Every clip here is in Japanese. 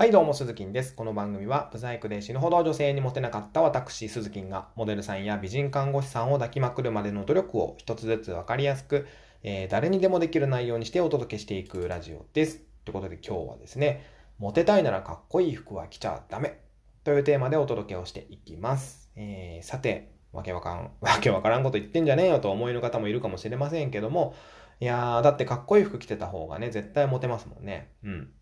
はいどうも、鈴木です。この番組は、ブザイクで死ぬほど女性にモテなかった私、鈴木が、モデルさんや美人看護師さんを抱きまくるまでの努力を一つずつわかりやすく、えー、誰にでもできる内容にしてお届けしていくラジオです。ということで今日はですね、モテたいならかっこいい服は着ちゃダメというテーマでお届けをしていきます。えー、さて、わけわかん、わけわからんこと言ってんじゃねえよと思いの方もいるかもしれませんけども、いやー、だってかっこいい服着てた方がね、絶対モテますもんね。うん。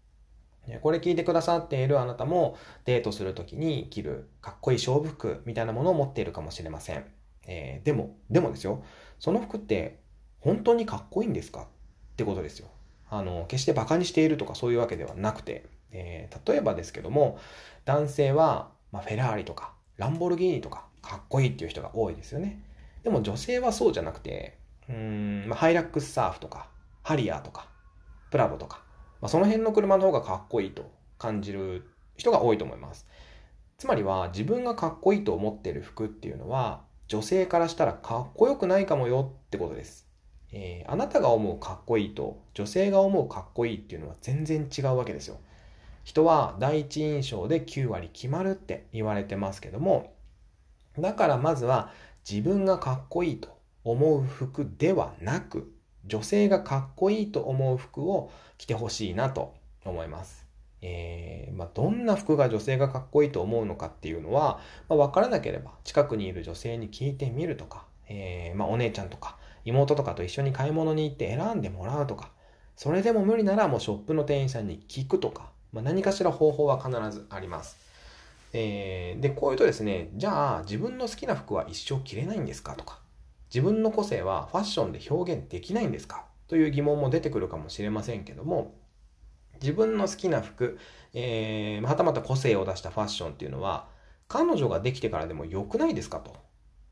これ聞いてくださっているあなたもデートするときに着るかっこいい勝負服みたいなものを持っているかもしれません。えー、でも、でもですよ、その服って本当にかっこいいんですかってことですよ。あの、決して馬鹿にしているとかそういうわけではなくて、えー、例えばですけども、男性は、まあ、フェラーリとかランボルギーニとかかっこいいっていう人が多いですよね。でも女性はそうじゃなくて、うん、まあ、ハイラックスサーフとか、ハリアーとか、プラボとか、まあ、その辺の車の方がかっこいいと感じる人が多いと思います。つまりは自分がかっこいいと思っている服っていうのは女性からしたらかっこよくないかもよってことです。えー、あなたが思うかっこいいと女性が思うかっこいいっていうのは全然違うわけですよ。人は第一印象で9割決まるって言われてますけどもだからまずは自分がかっこいいと思う服ではなく女性がかっこいいと思う服を着てほしいなと思います。えー、まあ、どんな服が女性がかっこいいと思うのかっていうのは、まあ、分からなければ近くにいる女性に聞いてみるとか、えー、まあ、お姉ちゃんとか妹とかと一緒に買い物に行って選んでもらうとか、それでも無理ならもうショップの店員さんに聞くとか、ま何かしら方法は必ずあります。えー、で、こういうとですね、じゃあ自分の好きな服は一生着れないんですかとか、自分の個性はファッションで表現できないんですか？という疑問も出てくるかもしれませんけども、自分の好きな服、えー、はたまた個性を出したファッションっていうのは、彼女ができてからでも良くないですか？と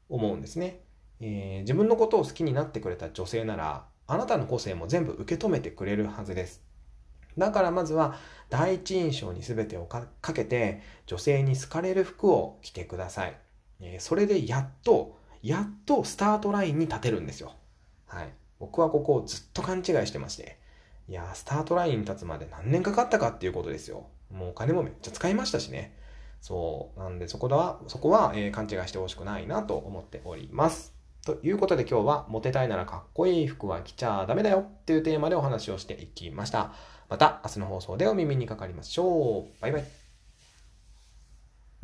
思うんですね、えー、自分のことを好きになってくれた女性なら、あなたの個性も全部受け止めてくれるはずです。だからまずは第一印象に全てをかけて女性に好かれる服を着てください。えー、それでやっとやっとスタートラインに立てるんですよ。はい。僕はここをずっと勘違いしてまして。いやスタートラインに立つまで何年かかったかっていうことですよ。もうお金もめっちゃ使いましたしね。そう。なんでそこは、そこは、えー、勘違いしてほしくないなと思っております。ということで今日はモテたいならかっこいい服は着ちゃダメだよっていうテーマでお話をしていきました。また明日の放送でお耳にかかりましょう。バイバイ。